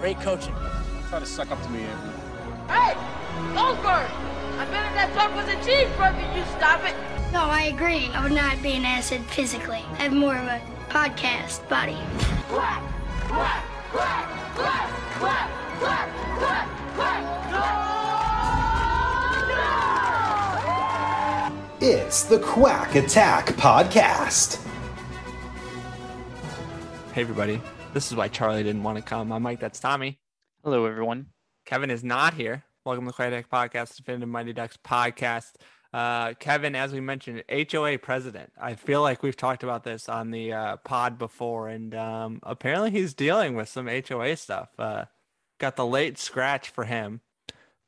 Great coaching. Try to suck up to me, Andrew. Hey, Goldberg! I bet if that truck was a cheeseburger, you stop it. No, I agree. I would not be an acid physically. I have more of a podcast body. Quack, quack, quack, quack, quack, quack, quack, quack. It's the Quack Attack Podcast. Hey everybody, this is why Charlie didn't want to come. I'm Mike, that's Tommy. Hello, everyone. Kevin is not here. Welcome to the Quack Attack Podcast, Definitive Mighty Ducks podcast. Uh, Kevin, as we mentioned, HOA president. I feel like we've talked about this on the uh, pod before, and um, apparently he's dealing with some HOA stuff. Uh, got the late scratch for him,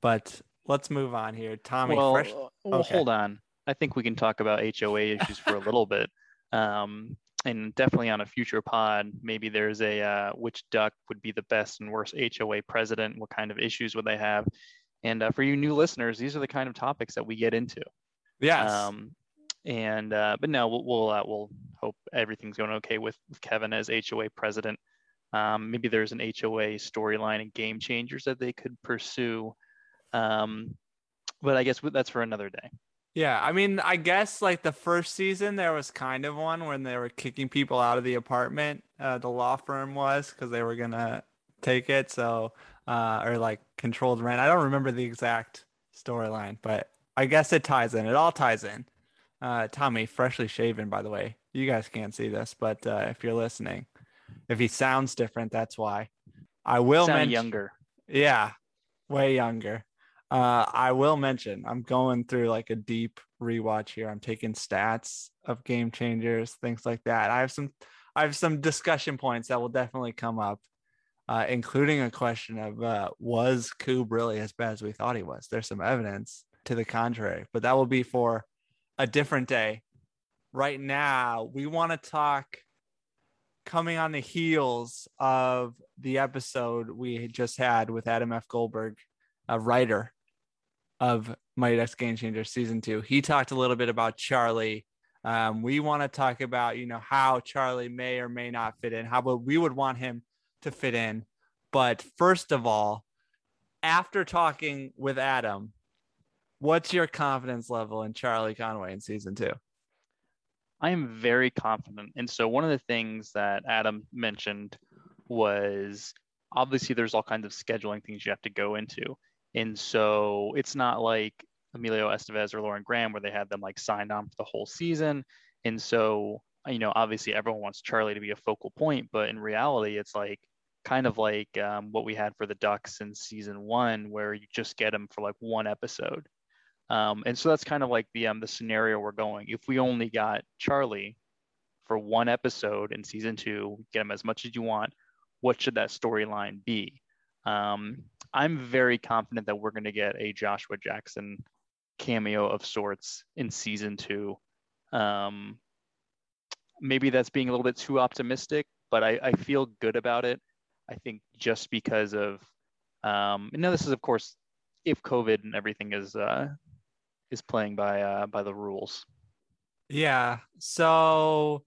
but let's move on here. Tommy, well, fresh. well, okay. hold on. I think we can talk about HOA issues for a little bit. Um, and definitely on a future pod, maybe there's a uh, which duck would be the best and worst HOA president? What kind of issues would they have? And uh, for you new listeners, these are the kind of topics that we get into. Yes. Um, and uh, but no, we'll we'll, uh, we'll hope everything's going okay with, with Kevin as HOA president. Um, maybe there's an HOA storyline and game changers that they could pursue. Um, but I guess that's for another day. Yeah, I mean, I guess like the first season there was kind of one when they were kicking people out of the apartment. Uh, the law firm was because they were gonna take it, so uh, or like controlled rent. I don't remember the exact storyline, but I guess it ties in. It all ties in. Uh, Tommy, freshly shaven, by the way. You guys can't see this, but uh, if you're listening, if he sounds different, that's why. I will Sound mention younger. yeah, way younger. Uh, I will mention I'm going through like a deep rewatch here. I'm taking stats of game changers, things like that. I have some, I have some discussion points that will definitely come up, uh, including a question of uh, was Koob really as bad as we thought he was? There's some evidence to the contrary, but that will be for a different day. Right now, we want to talk coming on the heels of the episode we just had with Adam F. Goldberg, a writer of Mighty Ducks Game Changer season two. He talked a little bit about Charlie. Um, we want to talk about, you know, how Charlie may or may not fit in, how we would want him to fit in. But first of all, after talking with Adam, what's your confidence level in Charlie Conway in season two? I am very confident. And so one of the things that Adam mentioned was obviously there's all kinds of scheduling things you have to go into. And so it's not like Emilio Estevez or Lauren Graham where they had them like signed on for the whole season. And so, you know, obviously everyone wants Charlie to be a focal point, but in reality, it's like kind of like um, what we had for the Ducks in season one, where you just get them for like one episode. Um, and so that's kind of like the um, the scenario we're going. If we only got Charlie for one episode in season two, get him as much as you want. What should that storyline be? Um, I'm very confident that we're going to get a Joshua Jackson cameo of sorts in season two. Um, maybe that's being a little bit too optimistic, but I, I feel good about it. I think just because of, um, now this is of course if COVID and everything is uh, is playing by uh, by the rules. Yeah. So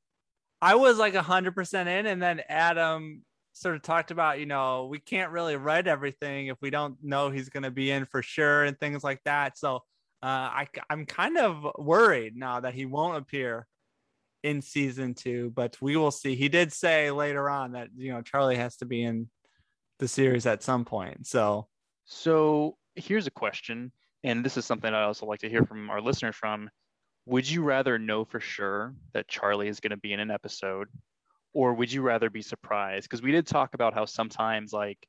I was like hundred percent in, and then Adam sort of talked about, you know, we can't really write everything if we don't know he's going to be in for sure and things like that. So uh, I, I'm kind of worried now that he won't appear in season two, but we will see. He did say later on that, you know, Charlie has to be in the series at some point. So, so here's a question, and this is something I also like to hear from our listeners from. Would you rather know for sure that Charlie is going to be in an episode or would you rather be surprised because we did talk about how sometimes like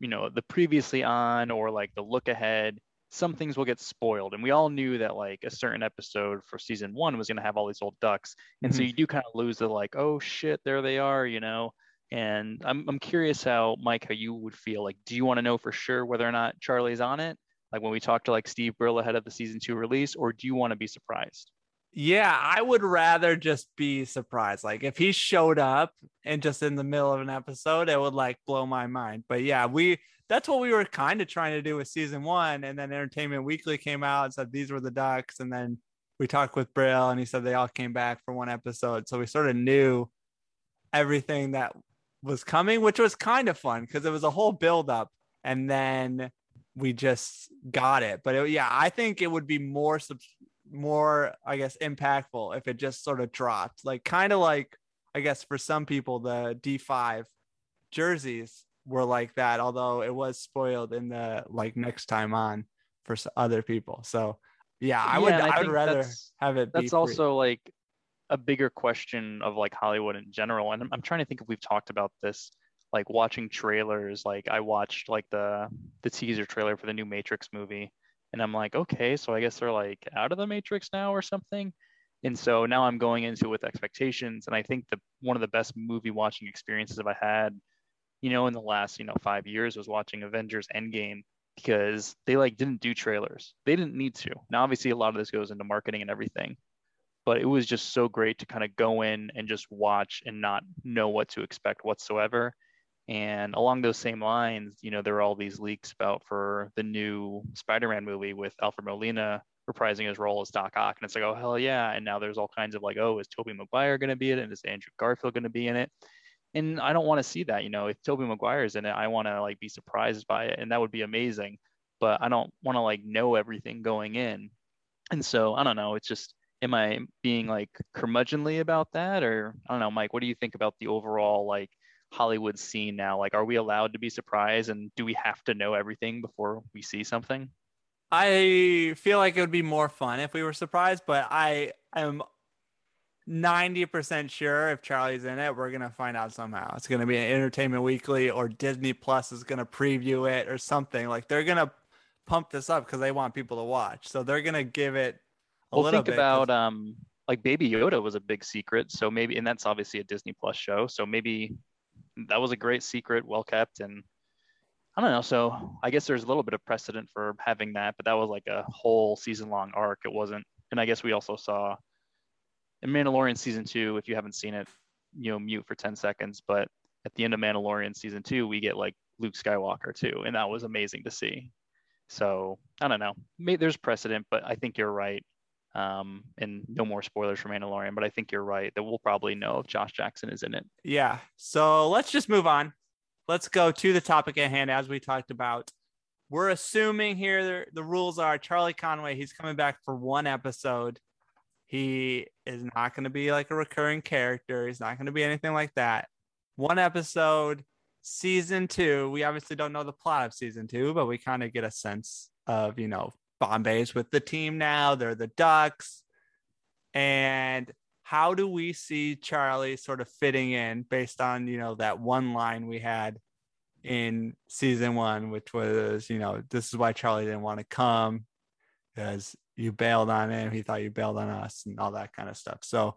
you know the previously on or like the look ahead some things will get spoiled and we all knew that like a certain episode for season one was going to have all these old ducks and mm-hmm. so you do kind of lose the like oh shit there they are you know And I'm I'm curious how Mike, how you would feel. Like, do you want to know for sure whether or not Charlie's on it? Like when we talked to like Steve Brill ahead of the season two release, or do you want to be surprised? Yeah, I would rather just be surprised. Like if he showed up and just in the middle of an episode, it would like blow my mind. But yeah, we that's what we were kind of trying to do with season one. And then Entertainment Weekly came out and said these were the ducks. And then we talked with Brill and he said they all came back for one episode. So we sort of knew everything that was coming, which was kind of fun because it was a whole build up. And then we just got it. But it, yeah, I think it would be more more, I guess, impactful if it just sort of dropped. Like kind of like I guess for some people the D5 jerseys were like that, although it was spoiled in the like next time on for other people. So yeah, I would I, I would rather have it. That's also like a bigger question of like Hollywood in general. And I'm, I'm trying to think if we've talked about this like watching trailers like i watched like the the teaser trailer for the new matrix movie and i'm like okay so i guess they're like out of the matrix now or something? And so now i'm going into with expectations and i think the one of the best movie watching experiences i've had you know in the last you know five years was watching avengers endgame because they like didn't do trailers. They didn't need to. Now obviously a lot of this goes into marketing and everything but it was just so great to kind of go in and just watch and not know what to expect whatsoever and along those same lines, you know, there are all these leaks about for the new Spider-Man movie with Alfred Molina reprising his role as Doc Ock, and it's like, oh hell yeah! And now there's all kinds of like, oh, is Tobey Maguire going to be in it? And is Andrew Garfield going to be in it? And I don't want to see that. You know, if Tobey Maguire's in it, I want to like be surprised by it, and that would be amazing. But I don't want to like know everything going in. And so I don't know. It's just, am I being like curmudgeonly about that, or I don't know, Mike? What do you think about the overall like? Hollywood scene now? Like, are we allowed to be surprised and do we have to know everything before we see something? I feel like it would be more fun if we were surprised, but I am 90% sure if Charlie's in it, we're going to find out somehow. It's going to be an Entertainment Weekly or Disney Plus is going to preview it or something. Like they're going to pump this up because they want people to watch. So they're going to give it a well, little think about um like Baby Yoda was a big secret. So maybe, and that's obviously a Disney Plus show. So maybe that was a great secret, well kept, and I don't know. So I guess there's a little bit of precedent for having that, but that was like a whole season long arc. It wasn't, and I guess we also saw in Mandalorian season two. If you haven't seen it, you know, mute for ten seconds. But at the end of Mandalorian season two, we get like Luke Skywalker too, and that was amazing to see. So I don't know. Maybe there's precedent, but I think you're right. Um, and no more spoilers for Mandalorian, but I think you're right that we'll probably know if Josh Jackson is in it. Yeah. So let's just move on. Let's go to the topic at hand as we talked about. We're assuming here the rules are Charlie Conway, he's coming back for one episode. He is not going to be like a recurring character. He's not going to be anything like that. One episode, season two. We obviously don't know the plot of season two, but we kind of get a sense of, you know, Bombay's with the team now. They're the Ducks. And how do we see Charlie sort of fitting in based on, you know, that one line we had in season one, which was, you know, this is why Charlie didn't want to come because you bailed on him. He thought you bailed on us and all that kind of stuff. So,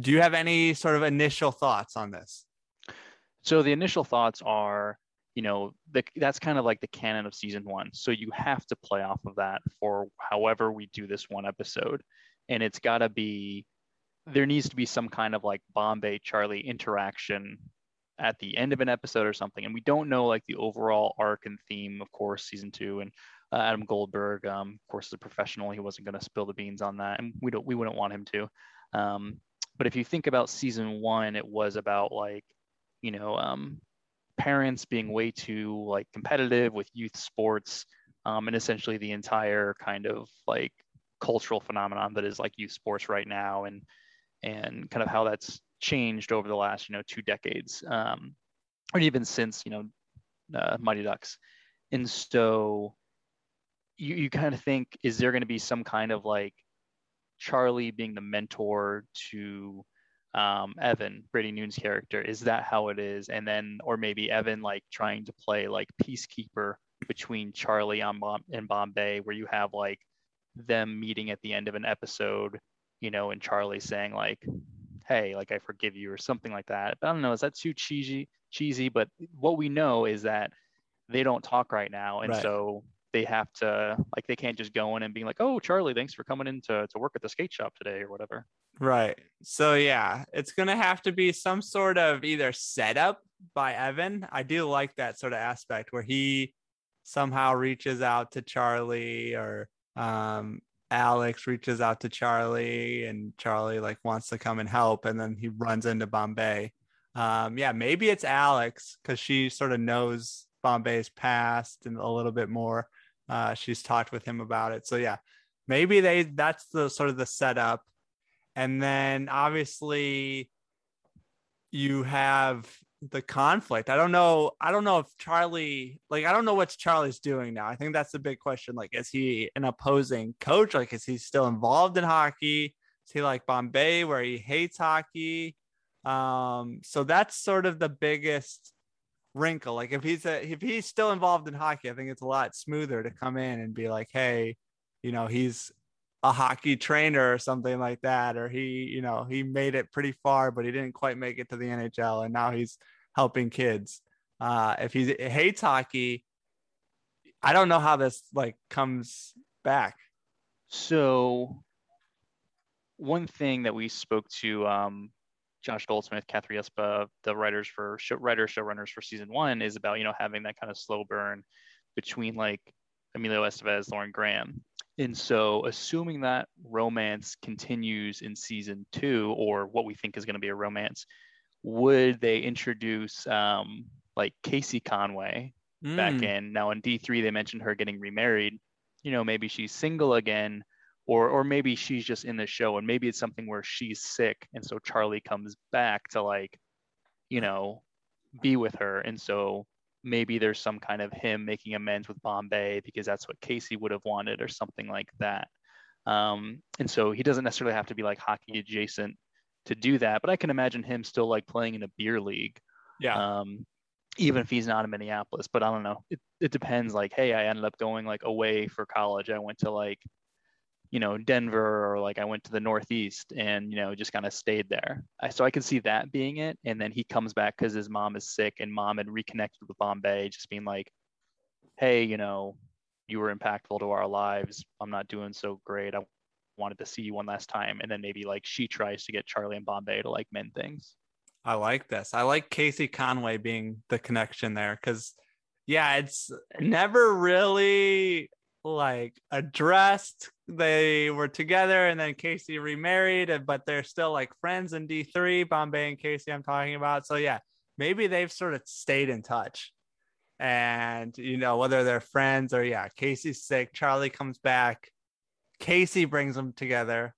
do you have any sort of initial thoughts on this? So, the initial thoughts are you know the, that's kind of like the canon of season one. So you have to play off of that for however we do this one episode. And it's got to be there needs to be some kind of like bombay charlie interaction at the end of an episode or something. And we don't know like the overall arc and theme of course season two and uh, adam goldberg um, of course is a professional. He wasn't going to spill the beans on that and we don't we wouldn't want him to. Um, but if you think about season one it was about like you know um, parents being way too like competitive with youth sports um, and essentially the entire kind of like cultural phenomenon that is like youth sports right now and and kind of how that's changed over the last you know two decades um, or even since you know uh, Mighty Ducks. And so you, you kind of think is there going to be some kind of like Charlie being the mentor to um, Evan, Brady Noon's character, is that how it is? And then, or maybe Evan like trying to play like peacekeeper between Charlie on Bom- and Bombay, where you have like them meeting at the end of an episode, you know, and Charlie saying like, hey, like I forgive you or something like that. But I don't know, is that too cheesy? Cheesy, but what we know is that they don't talk right now, and Right. so they have to like they can't just go in and be like, oh, Charlie, thanks for coming in to to work at the skate shop today or whatever. Right. So yeah, it's gonna have to be some sort of either setup by Evan. I do like that sort of aspect where he somehow reaches out to Charlie or um Alex reaches out to Charlie and Charlie like wants to come and help and then he runs into Bombay. Um yeah, maybe it's Alex because she sort of knows Bombay's past and a little bit more. Uh she's talked with him about it. So yeah, maybe they that's the sort of the setup. And then obviously you have the conflict. I don't know i don't know if charlie like i don't know what charlie's doing now. I think that's the big question. Like is he an opposing coach? Like is he still involved in hockey? Is he like bombay where he hates hockey? Um so that's sort of the biggest wrinkle like if he's a, if he's still involved in hockey i think it's a lot smoother to come in and be like hey you know he's a hockey trainer or something like that or he you know he made it pretty far but he didn't quite make it to the nhl and now he's helping kids. Uh if he hates hockey i don't know how this like comes back. So one thing that we spoke to um, Josh Goldsmith, Catherine Yuspa, the writers for show, writers showrunners for season one, is about you know having that kind of slow burn between like Emilio Estevez, Lauren Graham, and so assuming that romance continues in season two, or what we think is going to be a romance, would they introduce um, like Casey Conway back Mm, in. Now in D3 they mentioned her getting remarried. You know, maybe she's single again or or maybe she's just in the show and maybe it's something where she's sick and so Charlie comes back to like you know be with her and so maybe there's some kind of him making amends with Bombay because that's what Casey would have wanted or something like that. Um, and so he doesn't necessarily have to be like hockey adjacent to do that, but I can imagine him still like playing in a beer league yeah um, even if he's not in Minneapolis. But I don't know. It, it depends. Like, hey, I ended up going like away for college. I went to like, you know, Denver or like I went to the Northeast and, you know, just kind of stayed there. I, so I can see that being it. And then he comes back because his mom is sick and mom had reconnected with Bombay, just being like, hey, you know, you were impactful to our lives. I'm not doing so great. I wanted to see you one last time. And then maybe like she tries to get Charlie and Bombay to like mend things. I like this. I like Casey Conway being the connection there because, yeah, it's never really like addressed. They were together and then Casey remarried, but they're still like friends in D3, Bombay and Casey, I'm talking about. So, yeah, maybe they've sort of stayed in touch. And, you know, whether they're friends or, yeah, Casey's sick, Charlie comes back, Casey brings them together,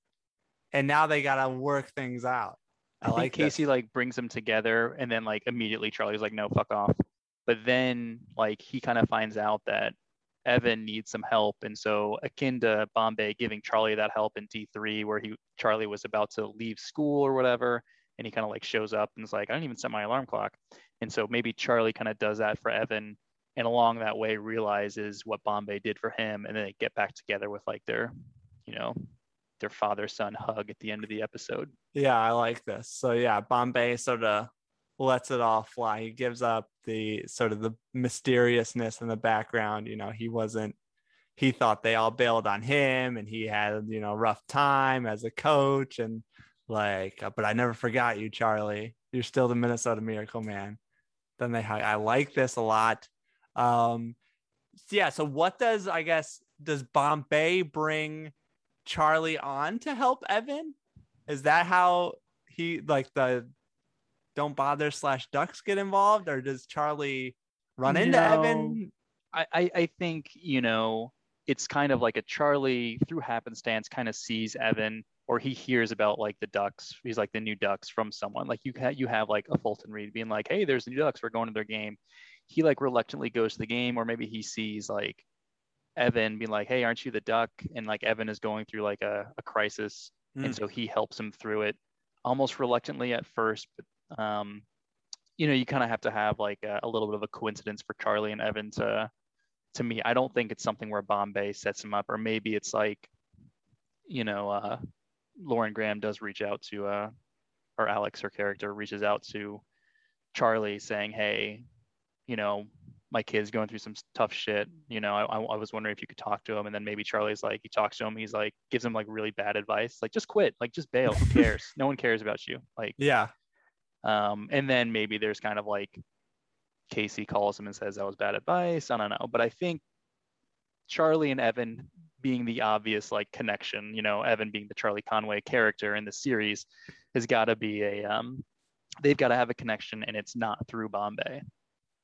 and now they got to work things out. I, I, like this. Casey like brings them together and then like immediately Charlie's like, no, fuck off. But then like he kind of finds out that Evan needs some help. And so akin to Bombay giving Charlie that help in D3 where he Charlie was about to leave school or whatever. And he kind of like shows up and is like, I didn't even set my alarm clock. And so maybe Charlie kind of does that for Evan and along that way realizes what Bombay did for him and then they get back together with like their, you know, their father son hug at the end of the episode. Yeah, I like this. So yeah, Bombay sort of lets it all fly. He gives up the sort of the mysteriousness in the background. You know, he wasn't he thought they all bailed on him and he had, you know, rough time as a coach and like, but I never forgot you, Charlie. You're still the Minnesota Miracle Man. Then they I like this a lot. Um yeah, so what does I guess does Bombay bring Charlie on to help Evan? Is that how he like the don't bother slash ducks get involved, or does Charlie run into No. Evan? I, I, I think, you know, it's kind of like a Charlie through happenstance kind of sees Evan or he hears about like the ducks. He's like the new ducks from someone. Like you ha- you have like a Fulton Reed being like, hey, there's the new ducks. We're going to their game. He like reluctantly goes to the game, or maybe he sees like Evan being like, hey, aren't you the duck? And like Evan is going through like a, a crisis. Mm. And so he helps him through it almost reluctantly at first, but um, you know, you kind of have to have like a, a little bit of a coincidence for Charlie and Evan to to me. I don't think it's something where Bombay sets him up, or maybe it's like, you know, uh, Lauren Graham does reach out to uh, or Alex, her character, reaches out to Charlie saying, "Hey, you know, my kid's going through some tough shit. You know, I, I was wondering if you could talk to him." And then maybe Charlie's like, he talks to him. He's like, gives him like really bad advice, like just quit, like just bail. Who cares? no one cares about you. Like, Yeah. Um, and then maybe there's kind of like Casey calls him and says that was bad advice. I don't know, but I think Charlie and Evan being the obvious like connection, you know, Evan being the Charlie Conway character in the series, has got to be a um, they've got to have a connection, and it's not through Bombay.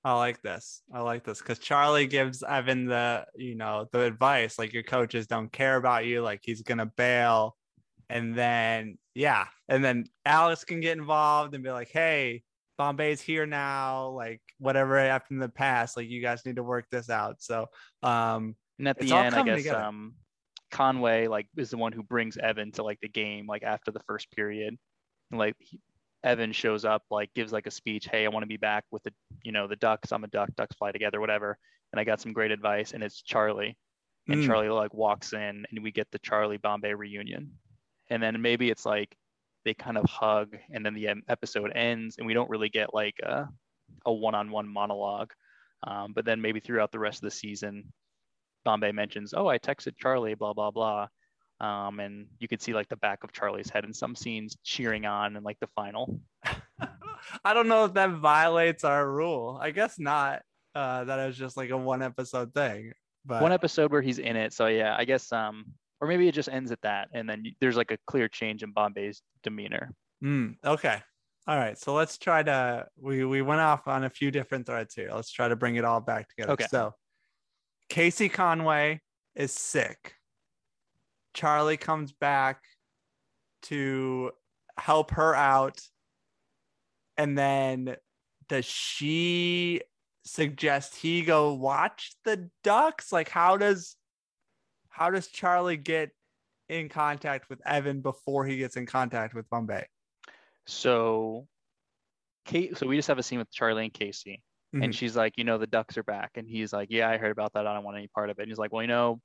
I like this. I like this because Charlie gives Evan the, you know, the advice like your coaches don't care about you, like he's gonna bail, and then yeah, and then Alex can get involved and be like, hey, Bombay's here now, like whatever happened in the past, like you guys need to work this out. So, um, And at the end, I guess together. um, Conway like is the one who brings Evan to like the game, like after the first period. And, like he, Evan shows up, like gives like a speech. Hey, I want to be back with the you know the Ducks. I'm a Duck. Ducks fly together, whatever. And I got some great advice, and it's Charlie. And Mm. Charlie like walks in, and we get the Charlie Bombay reunion. And then maybe it's like they kind of hug, and then the episode ends, and we don't really get like a a one-on-one monologue. Um, but then maybe throughout the rest of the season, Bombay mentions, "Oh, I texted Charlie, blah blah blah," um, and you could see like the back of Charlie's head in some scenes, cheering on in like the final. I don't know if that violates our rule. I guess not. Uh, that is just like a one episode thing. But One episode where he's in it, so yeah, I guess, um, or maybe it just ends at that, and then there's like a clear change in Bombay's demeanor. Mm, okay. All right. So let's try to we we went off on a few different threads here. Let's try to bring it all back together. Okay. So Casey Conway is sick. Charlie comes back to help her out. And then does she suggest he go watch the ducks? Like how does how does Charlie get in contact with Evan before he gets in contact with Bombay? So, Kate, so we just have a scene with Charlie and Casey, Mhm. and she's like, you know, the ducks are back, and he's like, yeah, I heard about that. I don't want any part of it. And he's like, well, you know,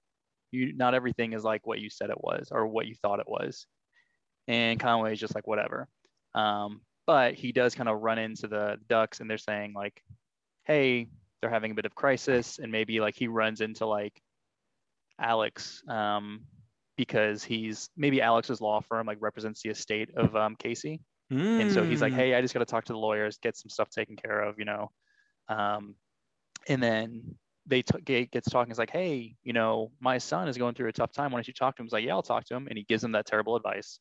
you not everything is like what you said it was or what you thought it was. And Conway is just like, whatever. Um, but he does kind of run into the ducks, and they're saying like, hey, they're having a bit of crisis, and maybe like he runs into like Alex. Um, because he's maybe Alex's law firm like represents the estate of um, Casey, and so he's like, Mm. "Hey, I just got to talk to the lawyers, get some stuff taken care of, you know." Um, and then they t- gets talking. He's like, "Hey, you know, my son is going through a tough time. Why don't you talk to him?" He's like, "Yeah, I'll talk to him," and he gives him that terrible advice.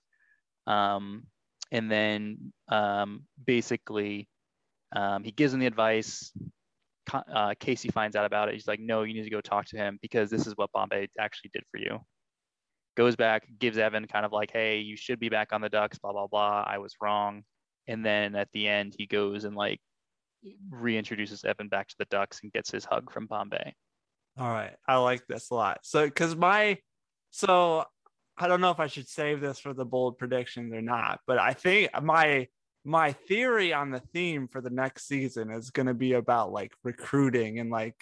Um, and then um, basically, um, he gives him the advice. Uh, Casey finds out about it. He's like, "No, you need to go talk to him because this is what Bombay actually did for you." Goes back, gives Evan kind of like, "Hey, you should be back on the Ducks." Blah blah blah. I was wrong. And then at the end, he goes and like reintroduces Evan back to the Ducks and gets his hug from Bombay. All right. I like this a lot. So, because my, so I don't know if I should save this for the bold predictions or not, but I think my, my theory on the theme for the next season is going to be about like recruiting and like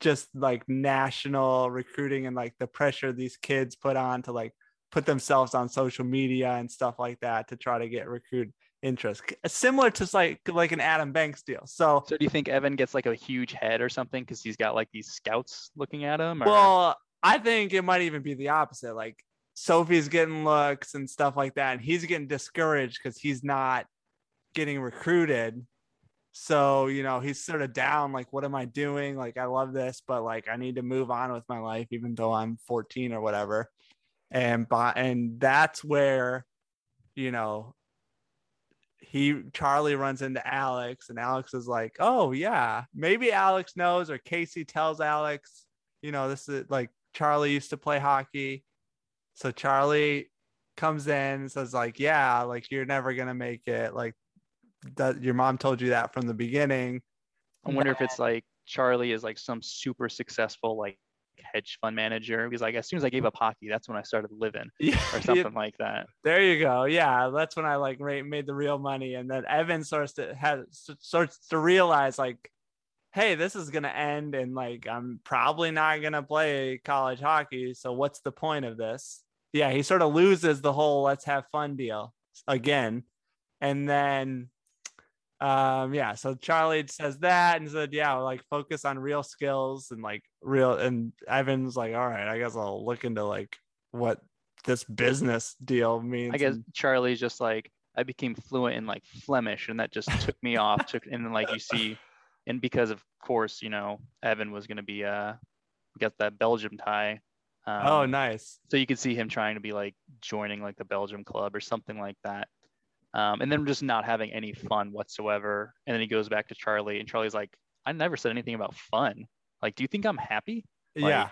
just like national recruiting and like the pressure these kids put on to like put themselves on social media and stuff like that to try to get recruit interest similar to like like an Adam Banks deal. So So do you think Evan gets like a huge head or something because he's got like these scouts looking at him? Or... Well, I think it might even be the opposite. Like Sophie's getting looks and stuff like that, and he's getting discouraged because he's not getting recruited. So, you know, he's sort of down, like, what am I doing? Like, I love this, but like I need to move on with my life, even though I'm 14 or whatever. And by and that's where, you know, he Charlie runs into Alex, and Alex is like, "Oh yeah, maybe Alex knows," or Casey tells Alex, you know, this is like Charlie used to play hockey, so Charlie comes in and says like, "Yeah, like you're never gonna make it. Like that, your mom told you that from the beginning." I wonder if it's like Charlie is like some super successful like hedge fund manager. because like, as soon as I gave up hockey, that's when I started living Yeah, or something like that. There you go. Yeah, that's when I like ra- made the real money, and then Evan starts to has starts to realize like, hey, this is gonna end, and like I'm probably not gonna play college hockey. So what's the point of this? Yeah, he sort of loses the whole let's have fun deal again, and then um yeah so charlie says that and said yeah like focus on real skills and like real and evan's like all right i guess i'll look into like what this business deal means I guess Charlie's just like I became fluent in like Flemish, and that just took me off. Took and then like you see, and because of course you know Evan was gonna be uh got that Belgium tie. Um, oh nice So you could see him trying to be like joining like the Belgium club or something like that. Um, and then just not having any fun whatsoever. And then he goes back to Charlie, and Charlie's like, I never said anything about fun. Like, do you think I'm happy? yeah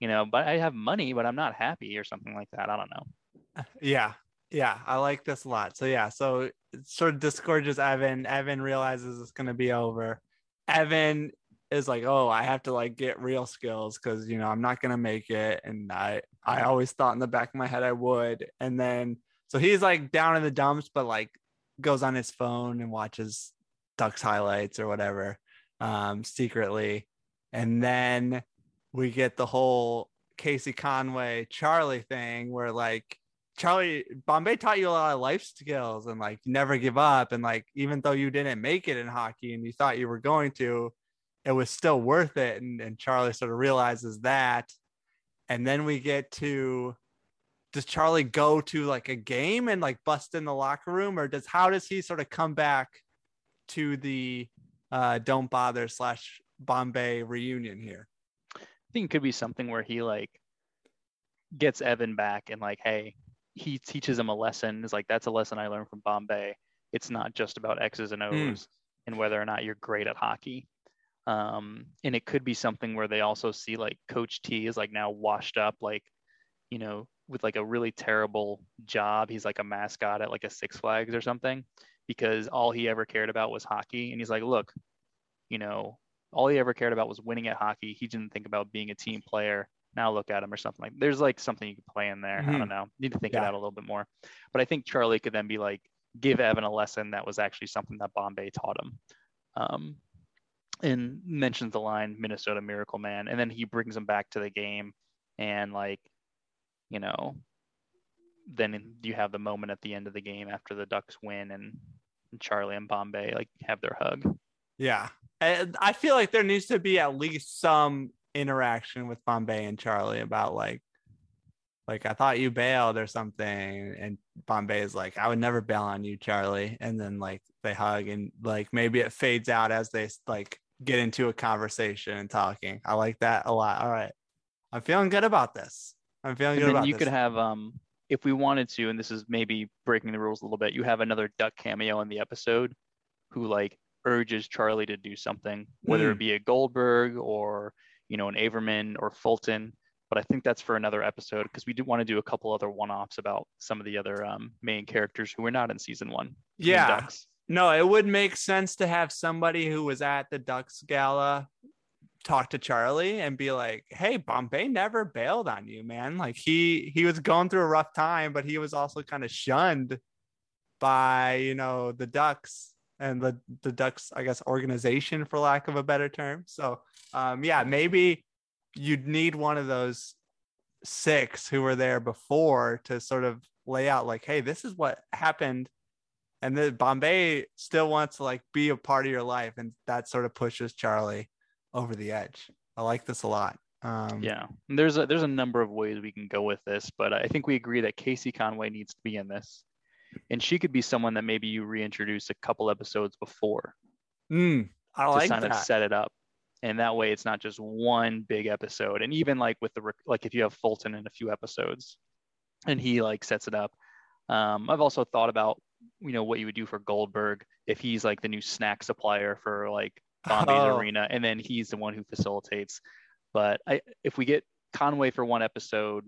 You know, but I have money, but I'm not happy or something like that. I don't know. Yeah. Yeah. I like this a lot. So yeah, so it sort of discourages Evan. Evan realizes it's gonna be over. Evan is like, oh, I have to like get real skills because you know I'm not gonna make it. And I I always thought in the back of my head I would. And then so he's like down in the dumps, but like goes on his phone and watches Ducks highlights or whatever, um, secretly. And then we get the whole Casey Conway Charlie thing where like Charlie Bombay taught you a lot of life skills and like never give up and like even though you didn't make it in hockey and you thought you were going to, it was still worth it. And, and Charlie sort of realizes that. And then we get to does Charlie go to like a game and like bust in the locker room or does how does he sort of come back to the uh don't bother slash Bombay reunion here? I think it could be something where he like gets Evan back and like, hey, he teaches him a lesson. It's like that's a lesson I learned from Bombay. It's not just about X's and O's Mm. and whether or not you're great at hockey. Um, and it could be something where they also see like Coach T is like now washed up, like, you know, with like a really terrible job. He's like a mascot at like a Six Flags or something because all he ever cared about was hockey. And he's like, look, you know, all he ever cared about was winning at hockey. He didn't think about being a team player. Now look at him or something like there's like something you could play in there. I Mhm. don't know. Need to think Yeah. of that a little bit more. But I think Charlie could then be like, give Evan a lesson that was actually something that Bombay taught him. Um, and mentions the line Minnesota Miracle Man. And then he brings him back to the game and like, you know, then you have the moment at the end of the game after the Ducks win and, Charlie and Bombay like have their hug. Yeah. And I feel like there needs to be at least some interaction with Bombay and Charlie about like like I thought you bailed or something and Bombay is like I would never bail on you Charlie and then like they hug and like maybe it fades out as they like get into a conversation and talking. I like that a lot. All right. I'm feeling good about this. I'm feeling And good about you this. could have um if we wanted to, and this is maybe breaking the rules a little bit, you have another duck cameo in the episode who like urges Charlie to do something, whether Hmm. it be a Goldberg or you know an Averman or Fulton. But I think that's for another episode because we do want to do a couple other one-offs about some of the other um, main characters who were not in season one. Yeah. No, it would make sense to have somebody who was at the Ducks gala talk to Charlie and be like, "Hey, Bombay never bailed on you, man. Like he he was going through a rough time, but he was also kind of shunned by, you know, the Ducks and the the Ducks, I guess, organization for lack of a better term. So, um yeah, maybe you'd need one of those six who were there before to sort of lay out like, "Hey, this is what happened." and then Bombay still wants to like be a part of your life, and that sort of pushes Charlie over the edge. I like this a lot. Um, Yeah, and there's a, there's a number of ways we can go with this, but I think we agree that Casey Conway needs to be in this, and she could be someone that maybe you reintroduce a couple episodes before mm, I to like kind that. of set it up, and that way it's not just one big episode. And even like with the like if you have Fulton in a few episodes, and he like sets it up. Um, I've also thought about you know what you would do for Goldberg if he's like the new snack supplier for like Bombay's Oh. arena, and then he's the one who facilitates. But I, if we get Conway for one episode,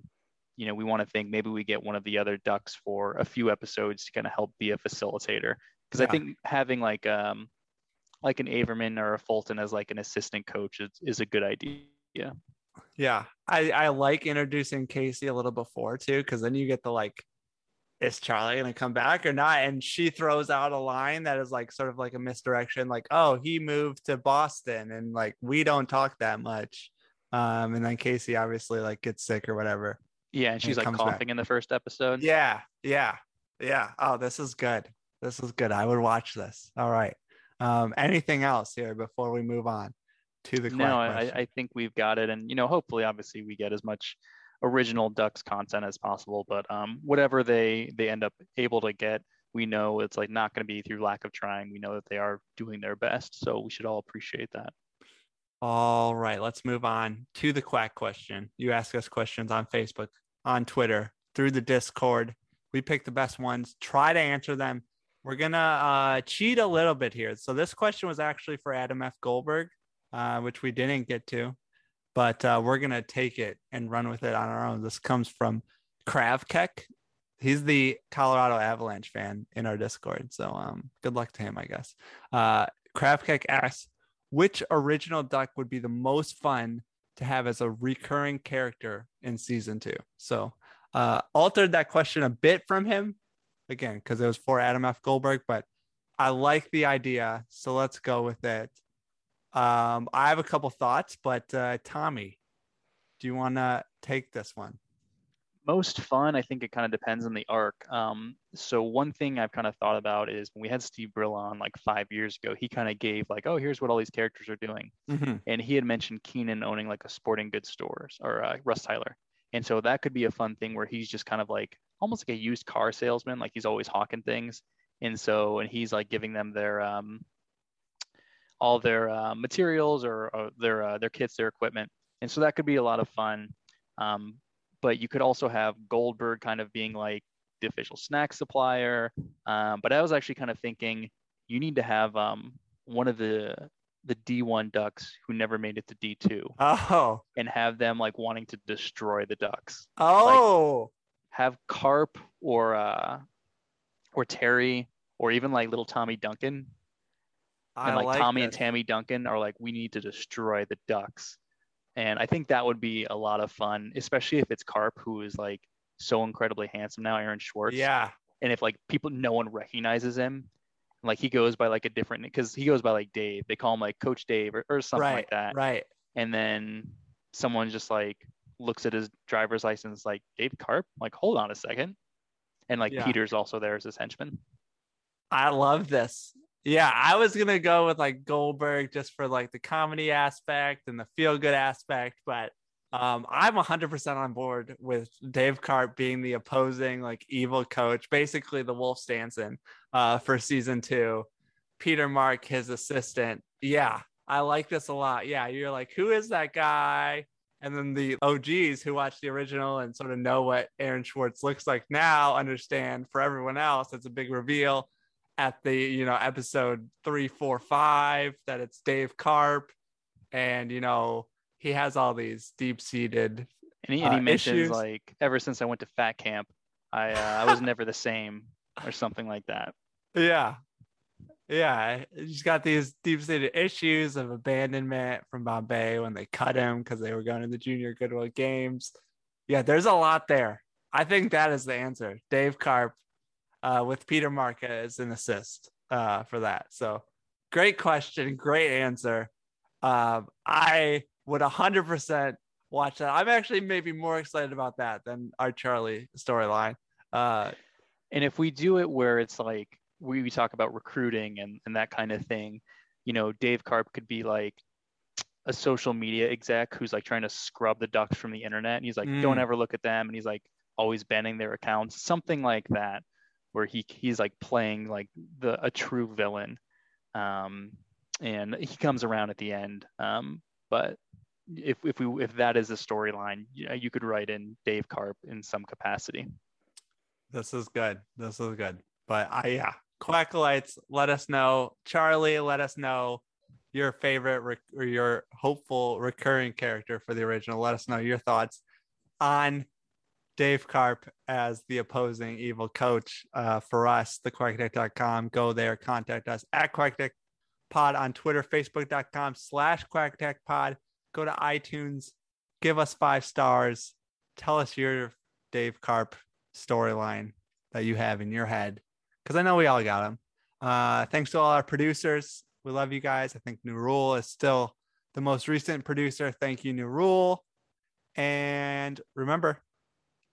you know, we want to think maybe we get one of the other Ducks for a few episodes to kind of help be a facilitator. Because Yeah. I think having like um like an Averman or a Fulton as like an assistant coach is, is a good idea. Yeah, I I like introducing Casey a little before too, because then you get the like, is Charlie gonna come back or not? And she throws out a line that is like sort of like a misdirection, like, oh, he moved to Boston, and like we don't talk that much. Um, and then Casey obviously like gets sick or whatever. Yeah, and And she's it like comes back. coughing in the first episode. Yeah, yeah, yeah. Oh, this is good. This is good. I would watch this. All right. Um, anything else here before we move on to the question? no I, I think we've got it and you know hopefully obviously we get as much original ducks content as possible but um, whatever they they end up able to get we know it's like not going to be through lack of trying. We know that they are doing their best so we should all appreciate that. All right let's move on to the quack question. You ask us questions on facebook on twitter through the discord. We pick the best ones try to answer them. We're gonna uh, cheat a little bit here. So this question was actually for adam f. Goldberg uh, which we didn't get to, but uh, we're gonna take it and run with it on our own. This comes from Kravkek. He's the Colorado Avalanche fan in our Discord, so um, good luck to him, I guess. Uh, Kravkek asks, which original duck would be the most fun to have as a recurring character in season two? So uh, altered that question a bit from him again because it was for Adam F. Goldberg, but I like the idea, so let's go with it. Um, I have a couple thoughts, but uh, Tommy, do you want to take this one? Most fun, I think it kind of depends on the arc. Um, so one thing I've kind of thought about is when we had Steve Brill on like five years ago, he kind of gave like, oh, here's what all these characters are doing, mm-hmm. and he had mentioned Keenan owning like a sporting goods store or uh, Russ Tyler, and so that could be a fun thing where he's just kind of like almost like a used car salesman, like he's always hawking things, and so and he's like giving them their um, all their uh, materials or, or their uh, their kits, their equipment, and so that could be a lot of fun. Um, but you could also have Goldberg kind of being like the official snack supplier. Um, but I was actually kind of thinking you need to have um, one of the the D1 ducks who never made it to D2. Oh. And have them like wanting to destroy the ducks. Oh. Like, have Carp or uh or Terry or even like little Tommy Duncan and like, like Tommy and Tammy Duncan are like, we need to destroy the Ducks. And I think that would be a lot of fun, especially if it's Carp, who is like so incredibly handsome now, Aaron Schwartz. Yeah. And if like people, no one recognizes him, like he goes by like a different, because he goes by like Dave. They call him like Coach Dave or, or something right, like that. Right. And then someone just like looks at his driver's license, like Dave Carp. like, hold on a second. And like yeah. Peter's also there as his henchman. I love this. Yeah, I was gonna go with like Goldberg just for like the comedy aspect and the feel good aspect, but um, I'm 100% on board with Dave Carp being the opposing like evil coach, basically the Wolf Stansson uh, for season two. Peter Mark, his assistant. Yeah, I like this a lot. Yeah, you're like, who is that guy? And then the OGs who watch the original and sort of know what Aaron Schwartz looks like now understand for everyone else, it's a big reveal at the you know episode three four five that it's dave carp and you know he has all these deep-seated and he, and he uh, mentions issues. like ever since i went to fat camp i uh, i was never the same or something like that. Yeah. Yeah he's got these deep-seated issues of abandonment from bombay when they cut him because they were going to the junior goodwill games. Yeah there's a lot there. I think that is the answer. Dave carp uh, with Peter Mark as an assist uh, for that. So great question, great answer. Um, I would 100% watch that. I'm actually maybe more excited about that than our Charlie storyline. Uh, and if we do it where it's like we, we talk about recruiting and, and that kind of thing, you know, Dave Carp could be like a social media exec who's like trying to scrub the ducks from the internet. And he's like, mm. don't ever look at them. And he's like always banning their accounts, something like that where he he's like playing like the a true villain. Um and he comes around at the end. Um but if if we if that is a storyline you, you could write in Dave Carp in some capacity. This is good. This is good. But I yeah. Quackalites let us know. Charlie let us know your favorite rec- or your hopeful recurring character for the original. Let us know your thoughts on Dave Carp as the opposing evil coach uh, for us, the quackattack.com. Go there, contact us at quackattack pod on Twitter, facebook.com slash quackattack pod. Go to iTunes, give us five stars. Tell us your Dave Carp storyline that you have in your head because I know we all got them. Uh, thanks to all our producers. We love you guys. I think Nurul is still the most recent producer. Thank you, Nurul. And remember,